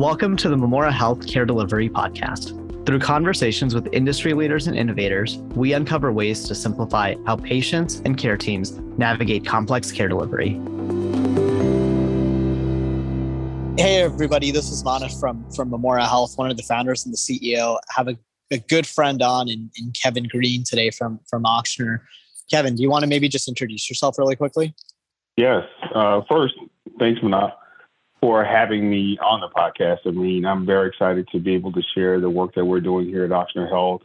Welcome to the Memora Health Care Delivery Podcast. Through conversations with industry leaders and innovators, we uncover ways to simplify how patients and care teams navigate complex care delivery. Hey, everybody, this is Manav from, from Memora Health, one of the founders and the CEO. I have a, a good friend on in, in Kevin Green today from, from Ochsner. Kevin, do you want to maybe just introduce yourself really quickly? Yes. Uh, first, thanks, Manav for having me on the podcast. I mean, I'm very excited to be able to share the work that we're doing here at Ochsner Health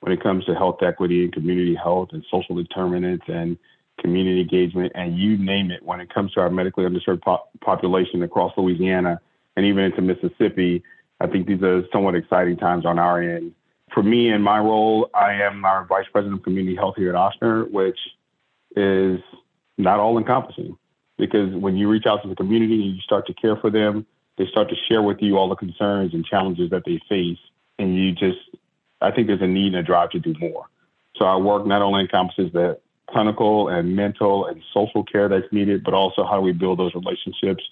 when it comes to health equity and community health and social determinants and community engagement and you name it when it comes to our medically underserved po- population across Louisiana and even into Mississippi. I think these are somewhat exciting times on our end. For me in my role, I am our Vice President of Community Health here at Ochsner, which is not all encompassing because when you reach out to the community and you start to care for them, they start to share with you all the concerns and challenges that they face. And you just, I think there's a need and a drive to do more. So our work not only encompasses the clinical and mental and social care that's needed, but also how we build those relationships,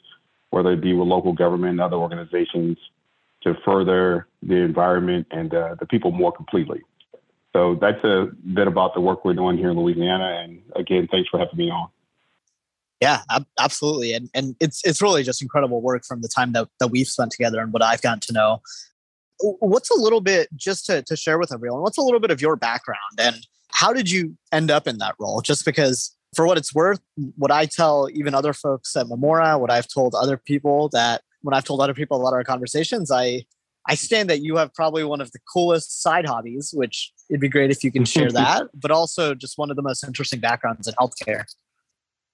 whether it be with local government and other organizations, to further the environment and uh, the people more completely. So that's a bit about the work we're doing here in Louisiana. And again, thanks for having me on. Yeah, ab- absolutely. And and it's it's really just incredible work from the time that, that we've spent together and what I've gotten to know. What's a little bit just to, to share with everyone, what's a little bit of your background and how did you end up in that role? Just because for what it's worth, what I tell even other folks at Memora, what I've told other people that when I've told other people a lot of our conversations, I I stand that you have probably one of the coolest side hobbies, which it'd be great if you can share that, but also just one of the most interesting backgrounds in healthcare.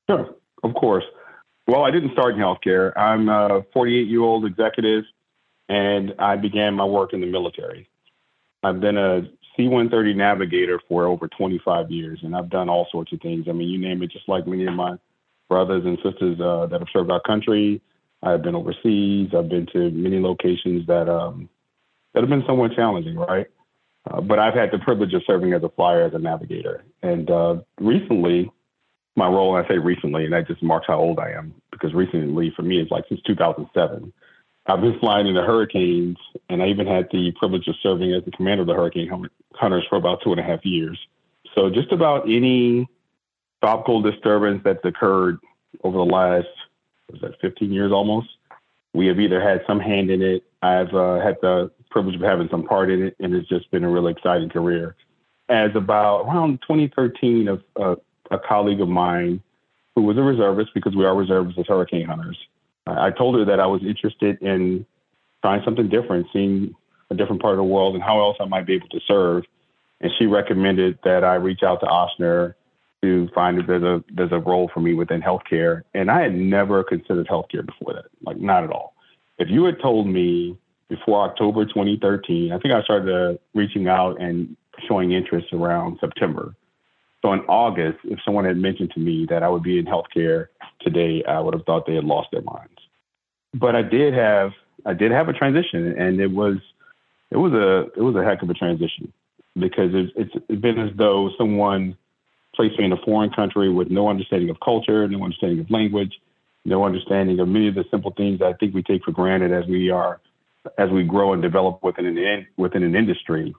Sure. Of course. Well, I didn't start in healthcare. I'm a 48 year old executive, and I began my work in the military. I've been a C 130 navigator for over 25 years, and I've done all sorts of things. I mean, you name it, just like many of my brothers and sisters uh, that have served our country. I've been overseas. I've been to many locations that um, that have been somewhat challenging, right? Uh, but I've had the privilege of serving as a flyer, as a navigator. And uh, recently, my role, and I say recently, and that just marks how old I am, because recently for me is like since 2007. I've been flying in the hurricanes, and I even had the privilege of serving as the commander of the Hurricane Hunters for about two and a half years. So just about any tropical disturbance that's occurred over the last, was that 15 years almost, we have either had some hand in it. I've uh, had the privilege of having some part in it, and it's just been a really exciting career. As about around 2013 of uh, a colleague of mine who was a reservist because we are reservists as hurricane hunters. I told her that I was interested in trying something different, seeing a different part of the world and how else I might be able to serve. And she recommended that I reach out to Ochsner to find if there's a there's a role for me within healthcare. And I had never considered healthcare before that, like not at all. If you had told me before October 2013, I think I started uh, reaching out and showing interest around September. So in August, if someone had mentioned to me that I would be in healthcare today, I would have thought they had lost their minds. But I did have I did have a transition, and it was it was a it was a heck of a transition because it's it's been as though someone placed me in a foreign country with no understanding of culture, no understanding of language, no understanding of many of the simple things that I think we take for granted as we are as we grow and develop within an within an industry.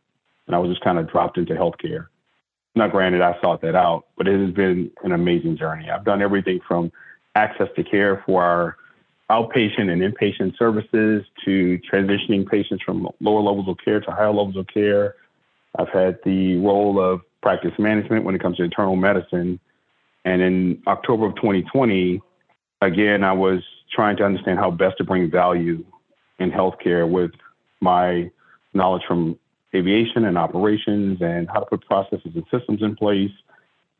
And I was just kind of dropped into healthcare. Now, granted, I sought that out, but it has been an amazing journey. I've done everything from access to care for our outpatient and inpatient services to transitioning patients from lower levels of care to higher levels of care. I've had the role of practice management when it comes to internal medicine. And in October of 2020, again, I was trying to understand how best to bring value in healthcare with my knowledge from aviation and operations and how to put processes and systems in place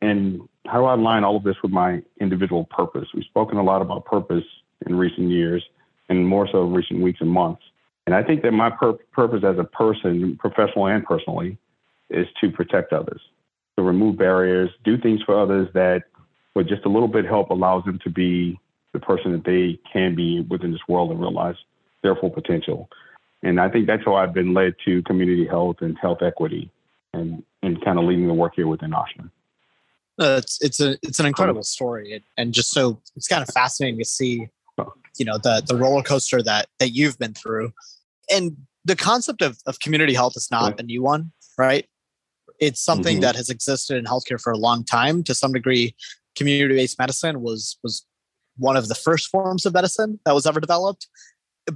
and how do I align all of this with my individual purpose. We've spoken a lot about purpose in recent years and more so recent weeks and months. And I think that my pur- purpose as a person, professional and personally, is to protect others, to remove barriers, do things for others that with just a little bit help allows them to be the person that they can be within this world and realize their full potential. And I think that's how I've been led to community health and health equity and, and kind of leading the work here within Ochsner. Uh, it's it's a it's an incredible story, and just so it's kind of fascinating to see you know the the roller coaster that that you've been through. And the concept of, of community health is not a new one right? It's something mm-hmm. that has existed in healthcare for a long time. To some degree community-based medicine was was one of the first forms of medicine that was ever developed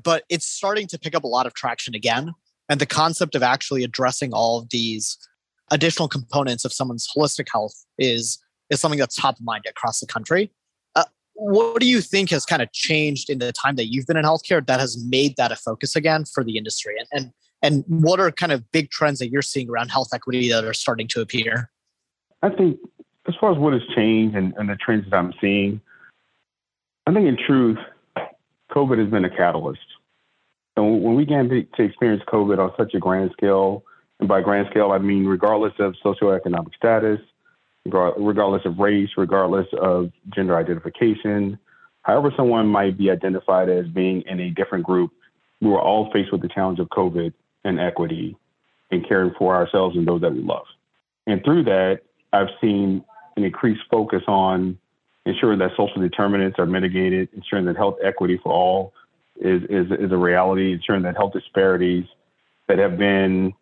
but it's starting to pick up a lot of traction again and the concept of actually addressing all of these additional components of someone's holistic health is is something that's top of mind across the country. Uh, what do you think has kind of changed in the time that you've been in healthcare that has made that a focus again for the industry? And and, and what are kind of big trends that you're seeing around health equity that are starting to appear? I think as far as what has changed and, and the trends that i'm seeing i think in truth covid has been a catalyst and when we began to experience covid on such a grand scale and by grand scale i mean regardless of socioeconomic status regardless of race, regardless of gender identification, however someone might be identified as being in a different group, we were all faced with the challenge of COVID and equity and caring for ourselves and those that we love. And through that, I've seen an increased focus on ensuring that social determinants are mitigated, ensuring that health equity for all is, is, is a reality, ensuring that health disparities that have been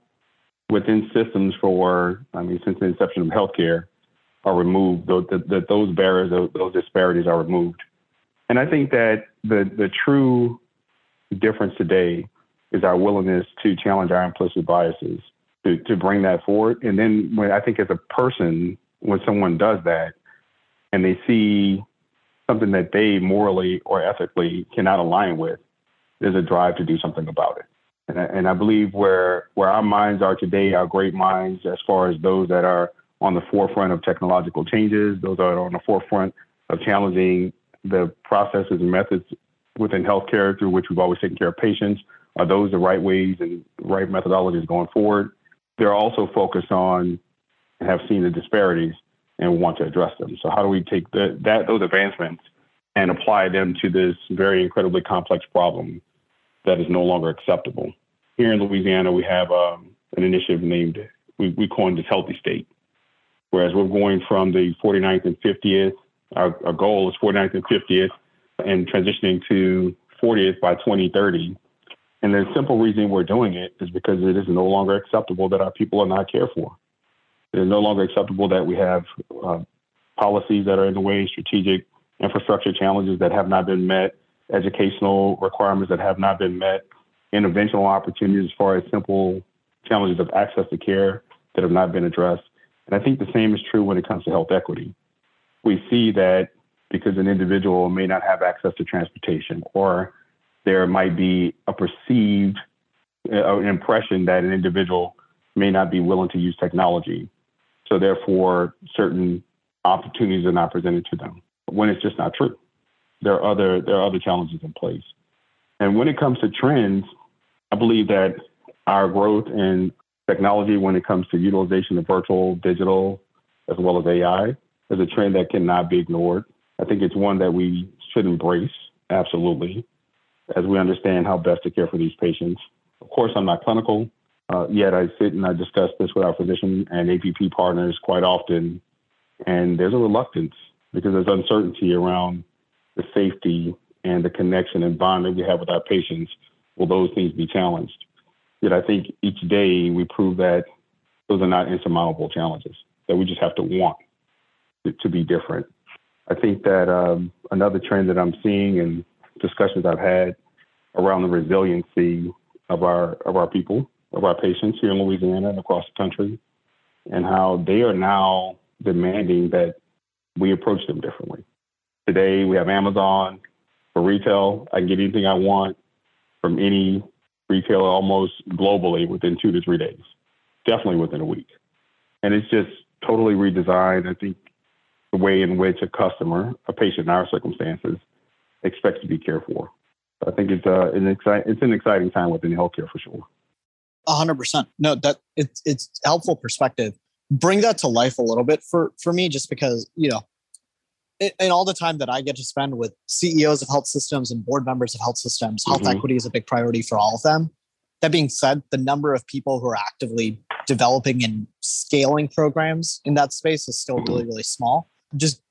within systems for, I mean, since the inception of healthcare are removed, that those barriers, those disparities are removed. And I think that the, the true difference today is our willingness to challenge our implicit biases, to, to bring that forward. And then when I think as a person, when someone does that and they see something that they morally or ethically cannot align with, there's a drive to do something about it. And I, and I believe where where our minds are today, our great minds, as far as those that are on the forefront of technological changes. Those that are on the forefront of challenging the processes and methods within healthcare through which we've always taken care of patients. Are those the right ways and right methodologies going forward? They're also focused on and have seen the disparities and want to address them. So how do we take the, that those advancements and apply them to this very incredibly complex problem that is no longer acceptable? Here in Louisiana, we have um, an initiative named we, we coined this Healthy State, whereas we're going from the 49th and 50th. Our, our goal is 49th and 50th and transitioning to 40th by 2030. And the simple reason we're doing it is because it is no longer acceptable that our people are not cared for. It is no longer acceptable that we have uh, policies that are in the way, strategic infrastructure challenges that have not been met, educational requirements that have not been met, interventional opportunities as far as simple challenges of access to care that have not been addressed. And I think the same is true when it comes to health equity. We see that because an individual may not have access to transportation, or there might be a perceived uh, impression that an individual may not be willing to use technology. So therefore, certain opportunities are not presented to them when it's just not true. There are other there are other challenges in place. And when it comes to trends, I believe that our growth in technology when it comes to utilization of virtual, digital, as well as AI is a trend that cannot be ignored. I think it's one that we should embrace, absolutely, as we understand how best to care for these patients. Of course, I'm not clinical, uh, yet I sit and I discuss this with our physician and APP partners quite often, and there's a reluctance because there's uncertainty around the safety and the connection and bond that we have with our patients. Will those things be challenged? Yet I think each day we prove that those are not insurmountable challenges, that we just have to want to, to be different. I think that um, another trend that I'm seeing and discussions I've had around the resiliency of our of our people, of our patients here in Louisiana and across the country, and how they are now demanding that we approach them differently. Today we have Amazon for retail. I can get anything I want from any retailer almost globally within two to three days, definitely within a week. And it's just totally redesigned. I think the way in which a customer, a patient in our circumstances, expects to be cared for. I think it's uh, an exciting it's an exciting time within healthcare for sure. Hundred percent. No, that it's it's helpful perspective. Bring that to life a little bit for for me, just because you know and all the time that I get to spend with CEOs of health systems and board members of health systems, health mm-hmm. equity is a big priority for all of them. That being said, the number of people who are actively developing and scaling programs in that space is still really, really small. Just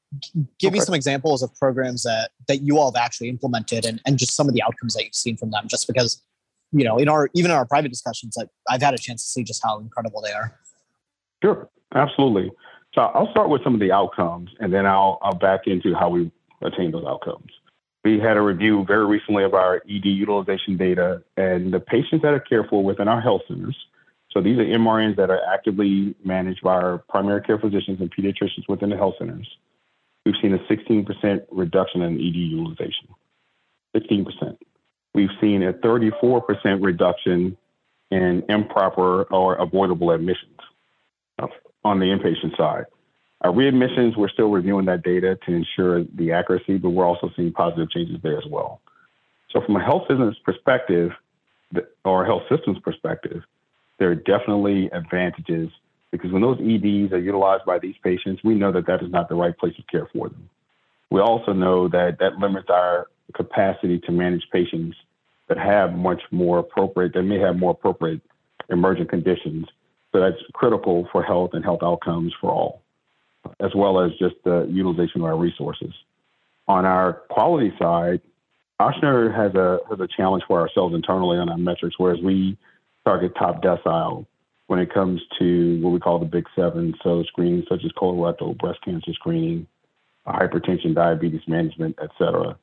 give okay. me some examples of programs that that you all have actually implemented and, and just some of the outcomes that you've seen from them just because you know in our even in our private discussions that i've had a chance to see just how incredible they are sure absolutely so i'll start with some of the outcomes and then i'll i'll back into how we attain those outcomes we had a review very recently of our ed utilization data and the patients that are cared for within our health centers so these are MRNs that are actively managed by our primary care physicians and pediatricians within the health centers. We've seen a 16% reduction in ED utilization. 16%. We've seen a 34% reduction in improper or avoidable admissions uh, on the inpatient side. Our readmissions, we're still reviewing that data to ensure the accuracy, but we're also seeing positive changes there as well. So, from a health business perspective, or health systems perspective, there are definitely advantages because when those EDs are utilized by these patients, we know that that is not the right place of care for them. We also know that that limits our capacity to manage patients that have much more appropriate, that may have more appropriate emergent conditions. So that's critical for health and health outcomes for all, as well as just the utilization of our resources. On our quality side, Ochsner has a has a challenge for ourselves internally on our metrics, whereas we target top decile when it comes to what we call the big seven. So screening such as colorectal, breast cancer screening, hypertension, diabetes management, et cetera.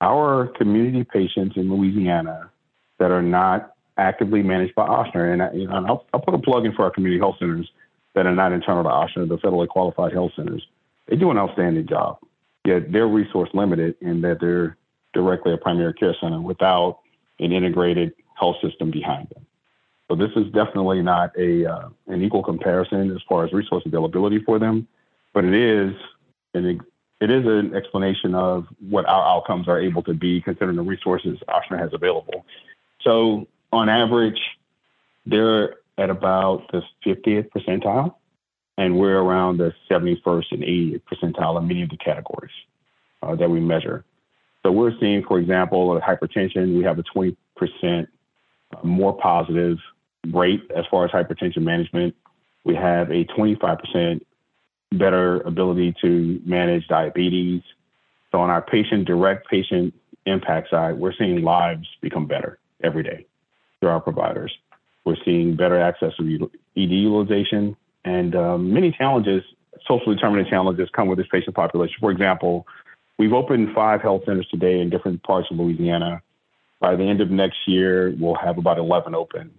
Our community patients in Louisiana that are not actively managed by Ochsner, and, I, know, I'll, I'll, put a plug in for our community health centers that are not internal to Ochsner, the federally qualified health centers. They do an outstanding job. Yet they're resource limited in that they're directly a primary care center without an integrated health system behind them. So this is definitely not a uh, an equal comparison as far as resource availability for them, but it is an it is an explanation of what our outcomes are able to be considering the resources Ochsner has available. So on average, they're at about the 50th percentile, and we're around the 71st and 80th percentile in many of the categories uh, that we measure. So we're seeing, for example, hypertension, we have a 20% more positive rate as far as hypertension management. We have a 25% better ability to manage diabetes. So on our patient direct patient impact side, we're seeing lives become better every day through our providers. We're seeing better access to ED utilization and um, many challenges, social determinant challenges come with this patient population. For example, we've opened five health centers today in different parts of Louisiana. By the end of next year, we'll have about 11 open.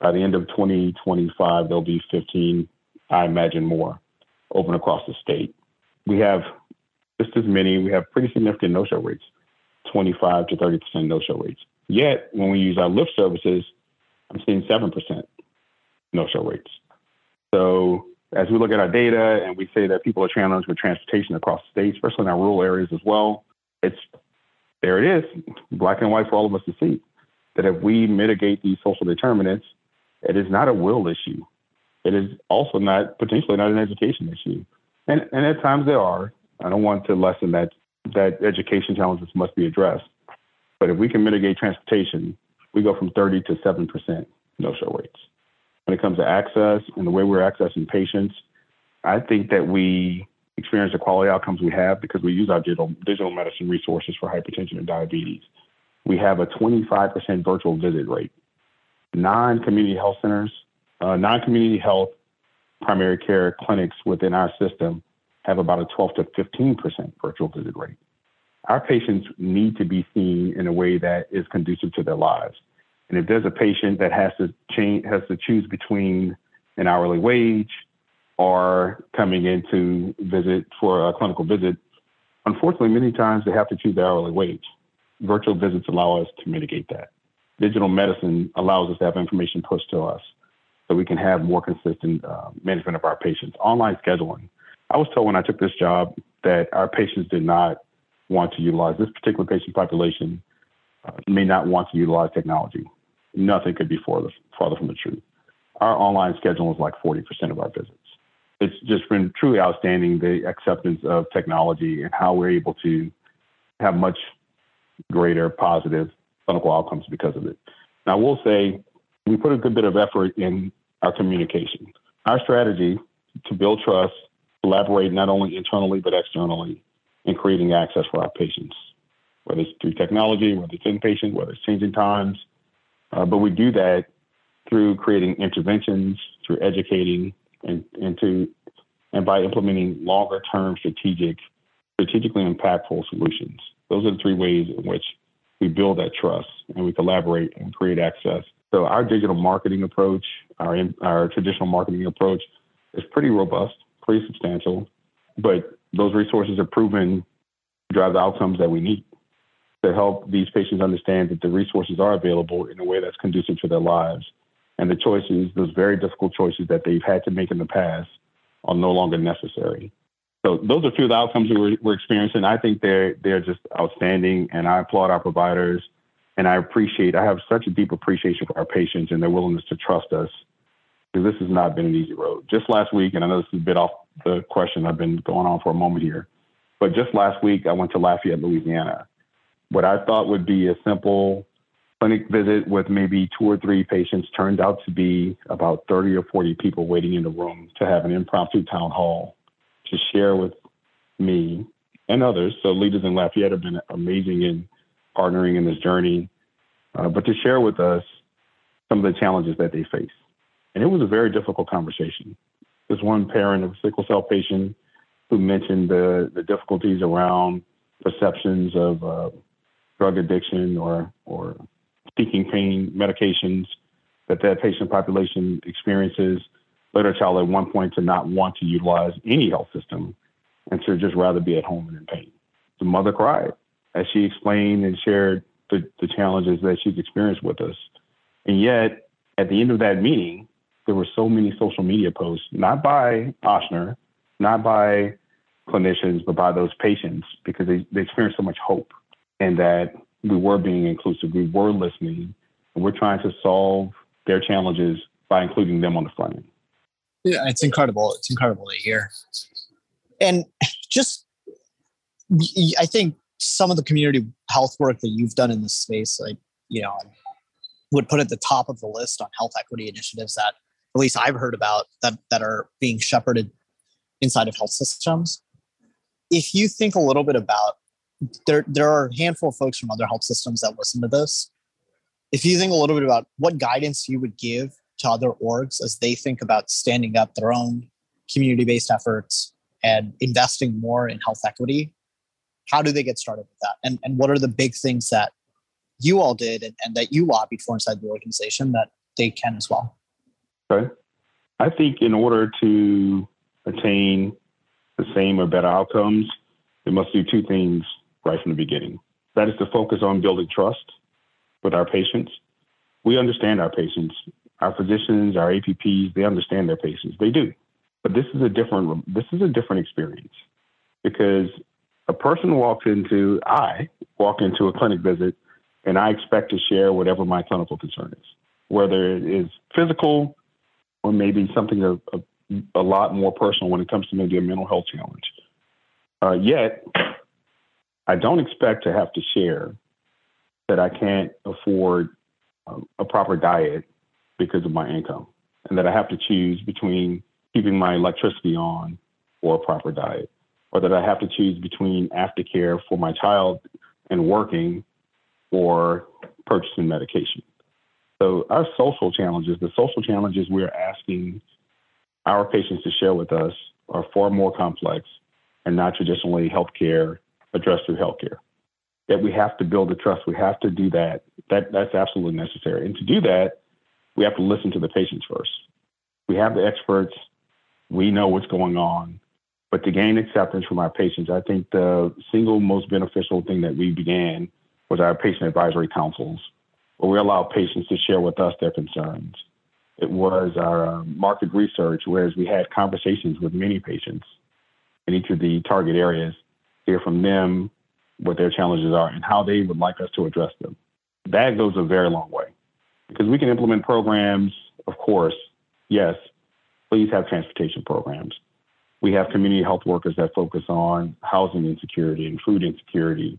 By the end of 2025, there'll be 15, I imagine more, open across the state. We have just as many, we have pretty significant no show rates, 25 to 30% no show rates. Yet, when we use our Lyft services, I'm seeing 7% no show rates. So, as we look at our data and we say that people are challenged with transportation across the state, especially in our rural areas as well, it's there it is, black and white for all of us to see. That if we mitigate these social determinants, it is not a will issue. It is also not potentially not an education issue. And and at times there are. I don't want to lessen that that education challenges must be addressed. But if we can mitigate transportation, we go from 30 to 7% no-show rates. When it comes to access and the way we're accessing patients, I think that we experience the quality outcomes we have because we use our digital, digital medicine resources for hypertension and diabetes. We have a 25% virtual visit rate non-community health centers, uh, non-community health primary care clinics within our system have about a 12 to 15 percent virtual visit rate. Our patients need to be seen in a way that is conducive to their lives. And if there's a patient that has to change, has to choose between an hourly wage or coming in to visit for a clinical visit, unfortunately, many times they have to choose the hourly wage. Virtual visits allow us to mitigate that digital medicine allows us to have information pushed to us so we can have more consistent uh, management of our patients. Online scheduling. I was told when I took this job that our patients did not want to utilize this particular patient population, uh, may not want to utilize technology. Nothing could be farther, farther from the truth. Our online scheduling is like 40% of our visits. It's just been truly outstanding the acceptance of technology and how we're able to have much greater positive clinical outcomes because of it. Now, I will say we put a good bit of effort in our communication. Our strategy to build trust collaborate not only internally but externally in creating access for our patients, whether it's through technology, whether it's inpatient, whether it's changing times. Uh, but we do that through creating interventions, through educating, and, and to and by implementing longer term strategic, strategically impactful solutions. Those are the three ways in which we build that trust and we collaborate and create access. So our digital marketing approach, our our traditional marketing approach, is pretty robust, pretty substantial, but those resources are proven to drive the outcomes that we need to help these patients understand that the resources are available in a way that's conducive to their lives. And the choices, those very difficult choices that they've had to make in the past, are no longer necessary. So those are a few of the outcomes we're, we're experiencing. I think they're they're just outstanding, and I applaud our providers. And I appreciate, I have such a deep appreciation for our patients and their willingness to trust us because this has not been an easy road. Just last week, and I know this is a bit off the question, I've been going on for a moment here, but just last week, I went to Lafayette, Louisiana. What I thought would be a simple clinic visit with maybe two or three patients turned out to be about 30 or 40 people waiting in the room to have an impromptu town hall to share with me and others. So leaders in Lafayette have been amazing in partnering in this journey, uh, but to share with us some of the challenges that they face. And it was a very difficult conversation. There's one parent of a sickle cell patient who mentioned the, the difficulties around perceptions of uh, drug addiction or, or seeking pain medications that that patient population experiences led her child at one point to not want to utilize any health system and to just rather be at home and in pain. The mother cried as she explained and shared the, the challenges that she's experienced with us. And yet, at the end of that meeting, there were so many social media posts, not by Ochsner, not by clinicians, but by those patients, because they, they experienced so much hope and that we were being inclusive, we were listening, and we're trying to solve their challenges by including them on the front end. Yeah, it's incredible. It's incredible to hear. And just, I think some of the community health work that you've done in this space, like, you know, would put at the top of the list on health equity initiatives that at least I've heard about that, that are being shepherded inside of health systems. If you think a little bit about there, there are a handful of folks from other health systems that listen to this. If you think a little bit about what guidance you would give to other orgs as they think about standing up their own community based efforts and investing more in health equity, how do they get started with that? And, and what are the big things that you all did and, and that you lobbied for inside the organization that they can as well? Okay. I think in order to attain the same or better outcomes, they must do two things right from the beginning. That is to focus on building trust with our patients. We understand our patients. Our physicians, our APPs, they understand their patients. They do. But this is a different this is a different experience because a person walks into I walk into a clinic visit and I expect to share whatever my clinical concern is, whether it is physical or maybe something a, a, a lot more personal when it comes to maybe a mental health challenge. Uh, yet, I don't expect to have to share that I can't afford um, a proper diet because of my income and that I have to choose between keeping my electricity on or a proper diet, or that I have to choose between aftercare for my child and working or purchasing medication. So, our social challenges, the social challenges we're asking our patients to share with us, are far more complex and not traditionally healthcare addressed through healthcare. That we have to build the trust. We have to do that. That that's absolutely necessary. And to do that, we have to listen to the patients first. We have the experts. We know what's going on. But to gain acceptance from our patients, I think the single most beneficial thing that we began was our patient advisory councils, where we allow patients to share with us their concerns. It was our um, market research, whereas we had conversations with many patients in each of the target areas hear from them what their challenges are and how they would like us to address them. That goes a very long way because we can implement programs, of course, yes, please have transportation programs. We have community health workers that focus on housing insecurity and food insecurity,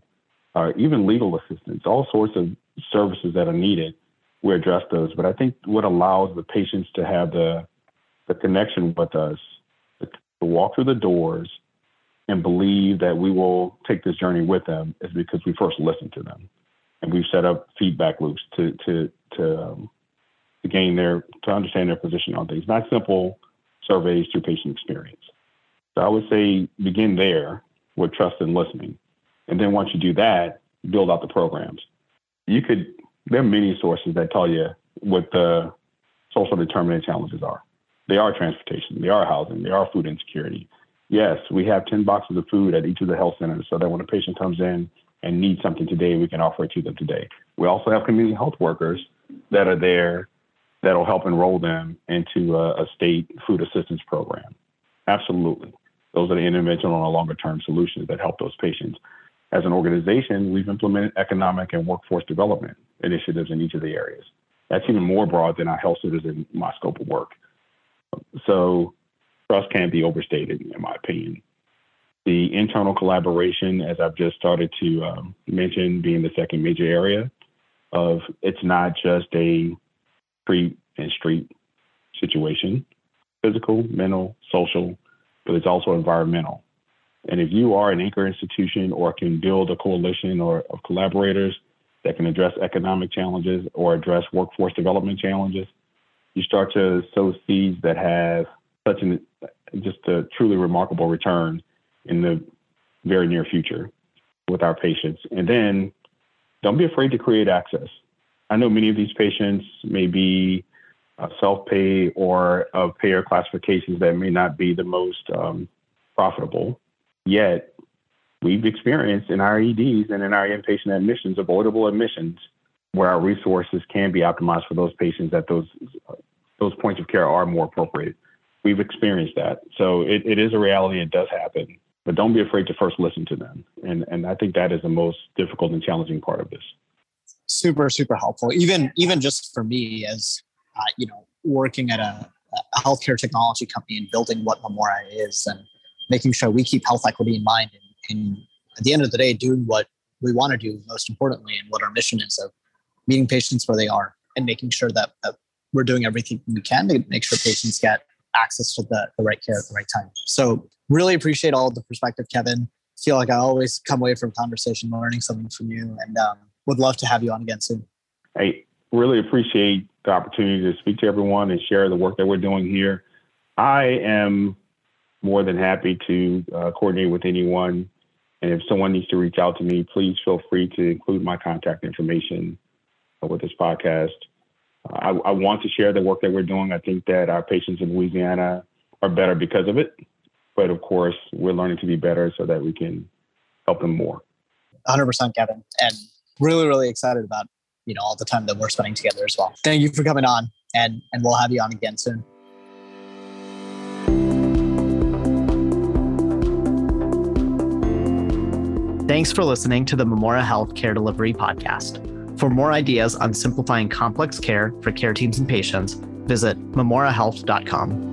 uh, even legal assistance, all sorts of services that are needed. We address those. But I think what allows the patients to have the, the connection with us, to walk through the doors and believe that we will take this journey with them is because we first listen to them, and we've set up feedback loops to to to um, to gain their to understand their position on things. Not simple surveys through patient experience. So I would say begin there with trust and listening, and then once you do that, build out the programs. You could there are many sources that tell you what the social determinant challenges are. They are transportation, they are housing, they are food insecurity. Yes, we have 10 boxes of food at each of the health centers so that when a patient comes in and needs something today, we can offer it to them today. We also have community health workers that are there that'll help enroll them into a, a state food assistance program. Absolutely. Those are the interventional and longer term solutions that help those patients. As an organization, we've implemented economic and workforce development initiatives in each of the areas. That's even more broad than our health centers in my scope of work. So trust can't be overstated, in my opinion. The internal collaboration, as I've just started to um, mention, being the second major area of it's not just a street and street situation, physical, mental, social, but it's also environmental. And if you are an anchor institution or can build a coalition or of collaborators that can address economic challenges or address workforce development challenges, you start to sow seeds that have such an just a truly remarkable return in the very near future with our patients. And then don't be afraid to create access. I know many of these patients may be uh, self-pay or of payer classifications that may not be the most um, profitable. Yet, we've experienced in our EDs and in our inpatient admissions avoidable admissions where our resources can be optimized for those patients that those those points of care are more appropriate. We've experienced that. So it, it is a reality. It does happen. But don't be afraid to first listen to them. And, and I think that is the most difficult and challenging part of this. Super, super helpful. Even even just for me as uh, you know working at a, a, healthcare technology company and building what Memora is and making sure we keep health equity in mind and, and at the end of the day doing what we want to do most importantly and what our mission is of meeting patients where they are and making sure that, that we're doing everything we can to make sure patients get access to the, the right care at the right time. So really appreciate all the perspective, Kevin. Feel like I always come away from conversation learning something from you and um, would love to have you on again soon. I really appreciate the opportunity to speak to everyone and share the work that we're doing here. I am more than happy to uh, coordinate with anyone. And if someone needs to reach out to me, please feel free to include my contact information with this podcast. I, I, want to share the work that we're doing. I think that our patients in Louisiana are better because of it. But of course, we're learning to be better so that we can help them more. 100% Kevin. And really, really excited about, you know, all the time that we're spending together as well. Thank you for coming on and, and we'll have you on again soon. Thanks for listening to the Memora Health Care Delivery Podcast. For more ideas on simplifying complex care for care teams and patients, visit memorahealth.com.